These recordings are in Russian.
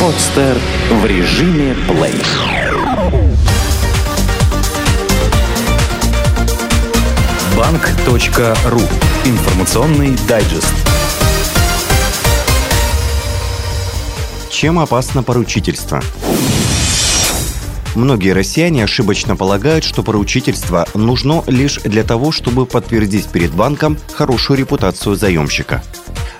Подстер в режиме плей. Банк.ру. Информационный дайджест. Чем опасно поручительство? Многие россияне ошибочно полагают, что поручительство нужно лишь для того, чтобы подтвердить перед банком хорошую репутацию заемщика.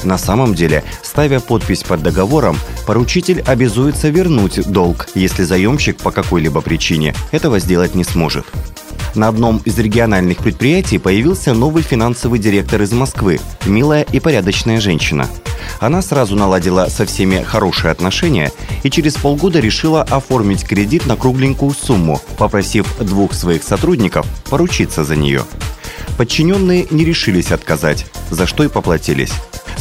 На самом деле, ставя подпись под договором, поручитель обязуется вернуть долг, если заемщик по какой-либо причине этого сделать не сможет. На одном из региональных предприятий появился новый финансовый директор из Москвы, милая и порядочная женщина. Она сразу наладила со всеми хорошие отношения и через полгода решила оформить кредит на кругленькую сумму, попросив двух своих сотрудников поручиться за нее. Подчиненные не решились отказать, за что и поплатились.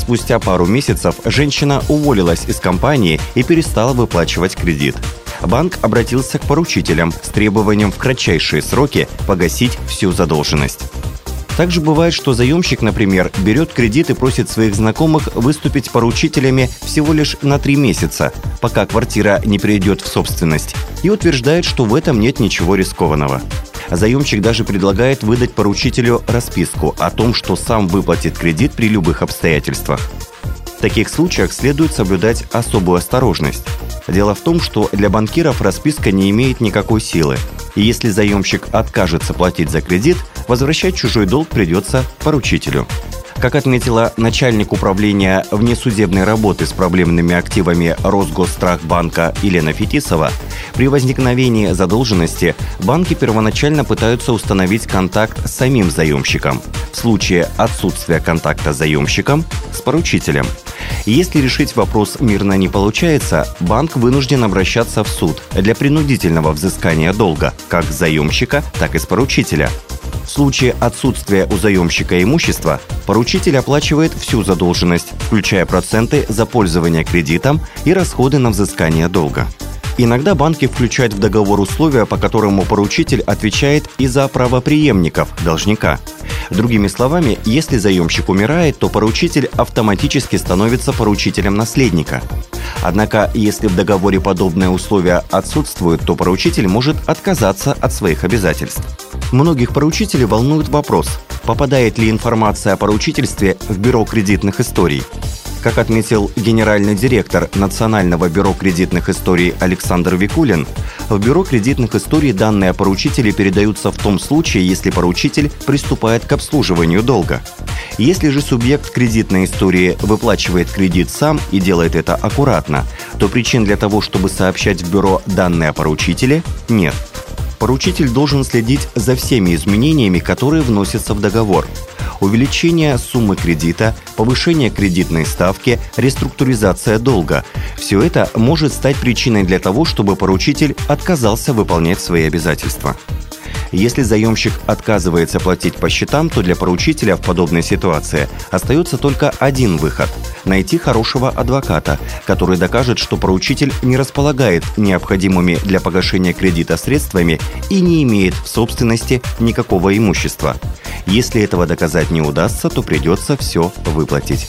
Спустя пару месяцев женщина уволилась из компании и перестала выплачивать кредит. Банк обратился к поручителям с требованием в кратчайшие сроки погасить всю задолженность. Также бывает, что заемщик, например, берет кредит и просит своих знакомых выступить поручителями всего лишь на три месяца, пока квартира не перейдет в собственность, и утверждает, что в этом нет ничего рискованного. Заемщик даже предлагает выдать поручителю расписку о том, что сам выплатит кредит при любых обстоятельствах. В таких случаях следует соблюдать особую осторожность. Дело в том, что для банкиров расписка не имеет никакой силы. И если заемщик откажется платить за кредит, возвращать чужой долг придется поручителю. Как отметила начальник управления внесудебной работы с проблемными активами Росгосстрахбанка Елена Фетисова, при возникновении задолженности банки первоначально пытаются установить контакт с самим заемщиком. В случае отсутствия контакта с заемщиком – с поручителем. Если решить вопрос мирно не получается, банк вынужден обращаться в суд для принудительного взыскания долга как с заемщика, так и с поручителя – в случае отсутствия у заемщика имущества поручитель оплачивает всю задолженность, включая проценты за пользование кредитом и расходы на взыскание долга. Иногда банки включают в договор условия, по которому поручитель отвечает и за правоприемников должника. Другими словами, если заемщик умирает, то поручитель автоматически становится поручителем наследника. Однако, если в договоре подобные условия отсутствуют, то поручитель может отказаться от своих обязательств. Многих поручителей волнует вопрос, попадает ли информация о поручительстве в бюро кредитных историй. Как отметил генеральный директор Национального бюро кредитных историй Александр Викулин, в бюро кредитных историй данные о поручителе передаются в том случае, если поручитель приступает к обслуживанию долга. Если же субъект кредитной истории выплачивает кредит сам и делает это аккуратно, то причин для того, чтобы сообщать в бюро данные о поручителе, нет – поручитель должен следить за всеми изменениями, которые вносятся в договор. Увеличение суммы кредита, повышение кредитной ставки, реструктуризация долга – все это может стать причиной для того, чтобы поручитель отказался выполнять свои обязательства. Если заемщик отказывается платить по счетам, то для поручителя в подобной ситуации остается только один выход – найти хорошего адвоката, который докажет, что поручитель не располагает необходимыми для погашения кредита средствами и не имеет в собственности никакого имущества. Если этого доказать не удастся, то придется все выплатить.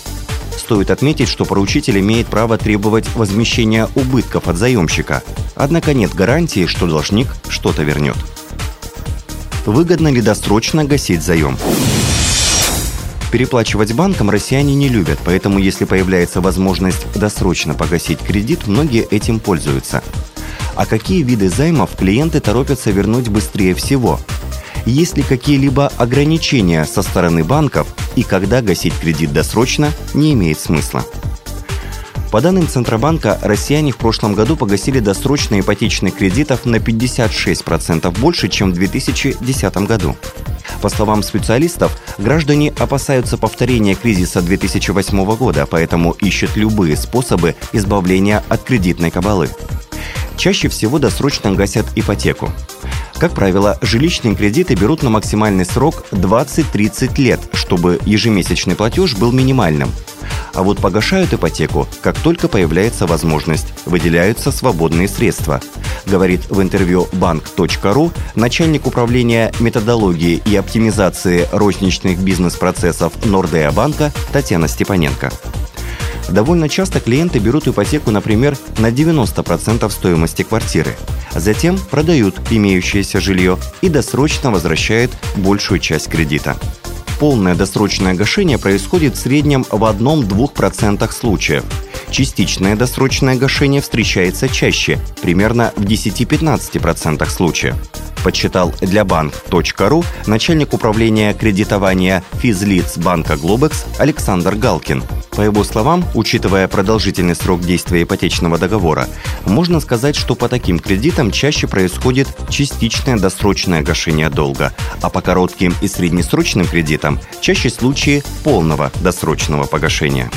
Стоит отметить, что поручитель имеет право требовать возмещения убытков от заемщика. Однако нет гарантии, что должник что-то вернет. Выгодно ли досрочно гасить заем? Переплачивать банкам россияне не любят, поэтому если появляется возможность досрочно погасить кредит, многие этим пользуются. А какие виды займов клиенты торопятся вернуть быстрее всего? Есть ли какие-либо ограничения со стороны банков и когда гасить кредит досрочно не имеет смысла? По данным Центробанка, россияне в прошлом году погасили досрочные ипотечные кредитов на 56% больше, чем в 2010 году. По словам специалистов, граждане опасаются повторения кризиса 2008 года, поэтому ищут любые способы избавления от кредитной кабалы. Чаще всего досрочно гасят ипотеку. Как правило, жилищные кредиты берут на максимальный срок 20-30 лет, чтобы ежемесячный платеж был минимальным – а вот погашают ипотеку, как только появляется возможность, выделяются свободные средства. Говорит в интервью банк.ру начальник управления методологии и оптимизации розничных бизнес-процессов Нордея банка Татьяна Степаненко. Довольно часто клиенты берут ипотеку, например, на 90% стоимости квартиры. Затем продают имеющееся жилье и досрочно возвращают большую часть кредита. Полное досрочное гашение происходит в среднем в 1-2% случаев. Частичное досрочное гашение встречается чаще, примерно в 10-15% случаев подсчитал для банк.ру начальник управления кредитования физлиц банка «Глобекс» Александр Галкин. По его словам, учитывая продолжительный срок действия ипотечного договора, можно сказать, что по таким кредитам чаще происходит частичное досрочное гашение долга, а по коротким и среднесрочным кредитам чаще случаи полного досрочного погашения.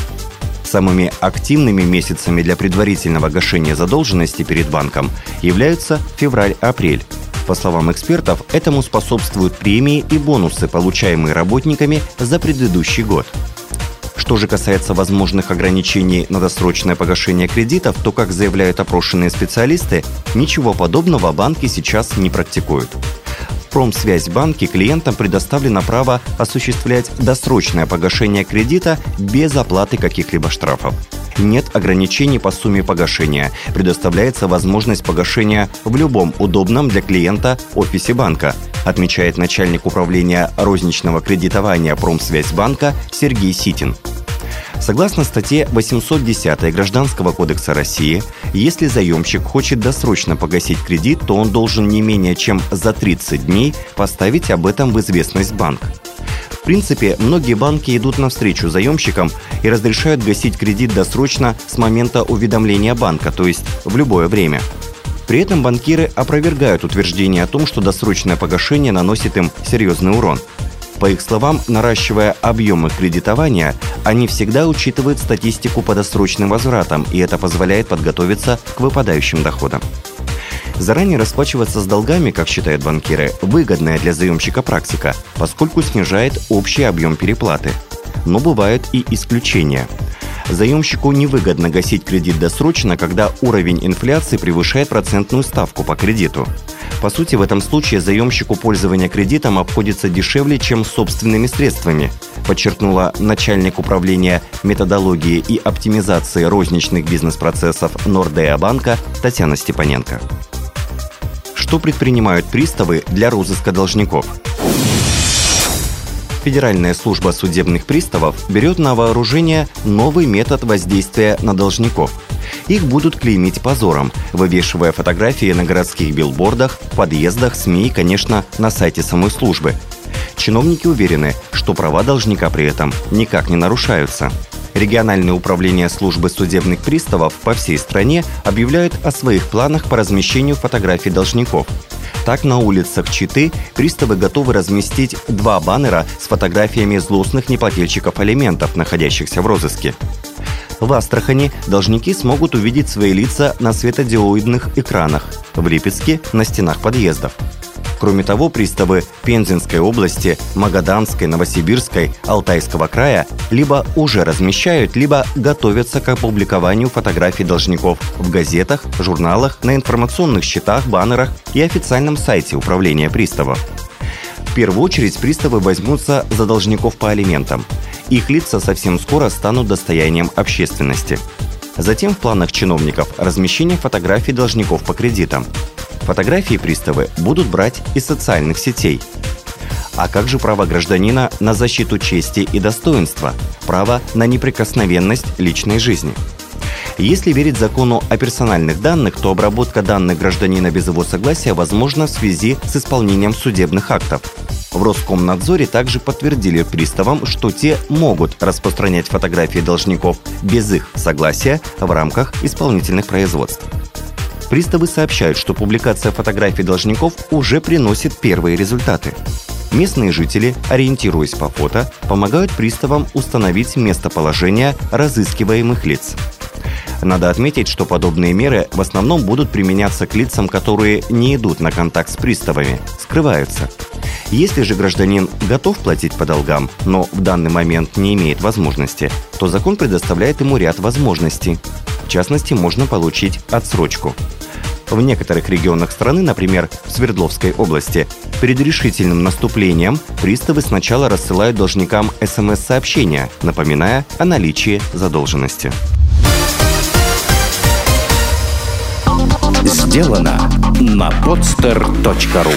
Самыми активными месяцами для предварительного гашения задолженности перед банком являются февраль-апрель. По словам экспертов, этому способствуют премии и бонусы, получаемые работниками за предыдущий год. Что же касается возможных ограничений на досрочное погашение кредитов, то, как заявляют опрошенные специалисты, ничего подобного банки сейчас не практикуют. Промсвязьбанке клиентам предоставлено право осуществлять досрочное погашение кредита без оплаты каких-либо штрафов нет ограничений по сумме погашения. Предоставляется возможность погашения в любом удобном для клиента офисе банка, отмечает начальник управления розничного кредитования Промсвязьбанка Сергей Ситин. Согласно статье 810 Гражданского кодекса России, если заемщик хочет досрочно погасить кредит, то он должен не менее чем за 30 дней поставить об этом в известность банк. В принципе, многие банки идут навстречу заемщикам и разрешают гасить кредит досрочно с момента уведомления банка, то есть в любое время. При этом банкиры опровергают утверждение о том, что досрочное погашение наносит им серьезный урон. По их словам, наращивая объемы кредитования, они всегда учитывают статистику по досрочным возвратам, и это позволяет подготовиться к выпадающим доходам. Заранее расплачиваться с долгами, как считают банкиры, выгодная для заемщика практика, поскольку снижает общий объем переплаты. Но бывают и исключения. Заемщику невыгодно гасить кредит досрочно, когда уровень инфляции превышает процентную ставку по кредиту. По сути, в этом случае заемщику пользование кредитом обходится дешевле, чем собственными средствами, подчеркнула начальник управления методологии и оптимизации розничных бизнес-процессов Нордеа банка Татьяна Степаненко. Что предпринимают приставы для розыска должников? Федеральная служба судебных приставов берет на вооружение новый метод воздействия на должников. Их будут клеймить позором, вывешивая фотографии на городских билбордах, подъездах, СМИ и, конечно, на сайте самой службы. Чиновники уверены, что права должника при этом никак не нарушаются. Региональные управления службы судебных приставов по всей стране объявляют о своих планах по размещению фотографий должников. Так, на улицах Читы приставы готовы разместить два баннера с фотографиями злостных неплательщиков алиментов, находящихся в розыске. В Астрахани должники смогут увидеть свои лица на светодиоидных экранах, в Липецке – на стенах подъездов. Кроме того, приставы Пензенской области, Магаданской, Новосибирской, Алтайского края либо уже размещают, либо готовятся к опубликованию фотографий должников в газетах, журналах, на информационных счетах, баннерах и официальном сайте Управления приставов. В первую очередь приставы возьмутся за должников по алиментам. Их лица совсем скоро станут достоянием общественности. Затем в планах чиновников размещение фотографий должников по кредитам. Фотографии приставы будут брать из социальных сетей. А как же право гражданина на защиту чести и достоинства, право на неприкосновенность личной жизни? Если верить закону о персональных данных, то обработка данных гражданина без его согласия возможна в связи с исполнением судебных актов. В Роскомнадзоре также подтвердили приставам, что те могут распространять фотографии должников без их согласия в рамках исполнительных производств. Приставы сообщают, что публикация фотографий должников уже приносит первые результаты. Местные жители, ориентируясь по фото, помогают приставам установить местоположение разыскиваемых лиц. Надо отметить, что подобные меры в основном будут применяться к лицам, которые не идут на контакт с приставами, скрываются. Если же гражданин готов платить по долгам, но в данный момент не имеет возможности, то закон предоставляет ему ряд возможностей. В частности, можно получить отсрочку. В некоторых регионах страны, например, в Свердловской области, перед решительным наступлением приставы сначала рассылают должникам СМС-сообщения, напоминая о наличии задолженности. Сделано на podster.ru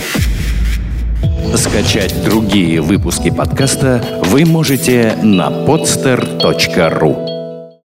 Скачать другие выпуски подкаста вы можете на podster.ru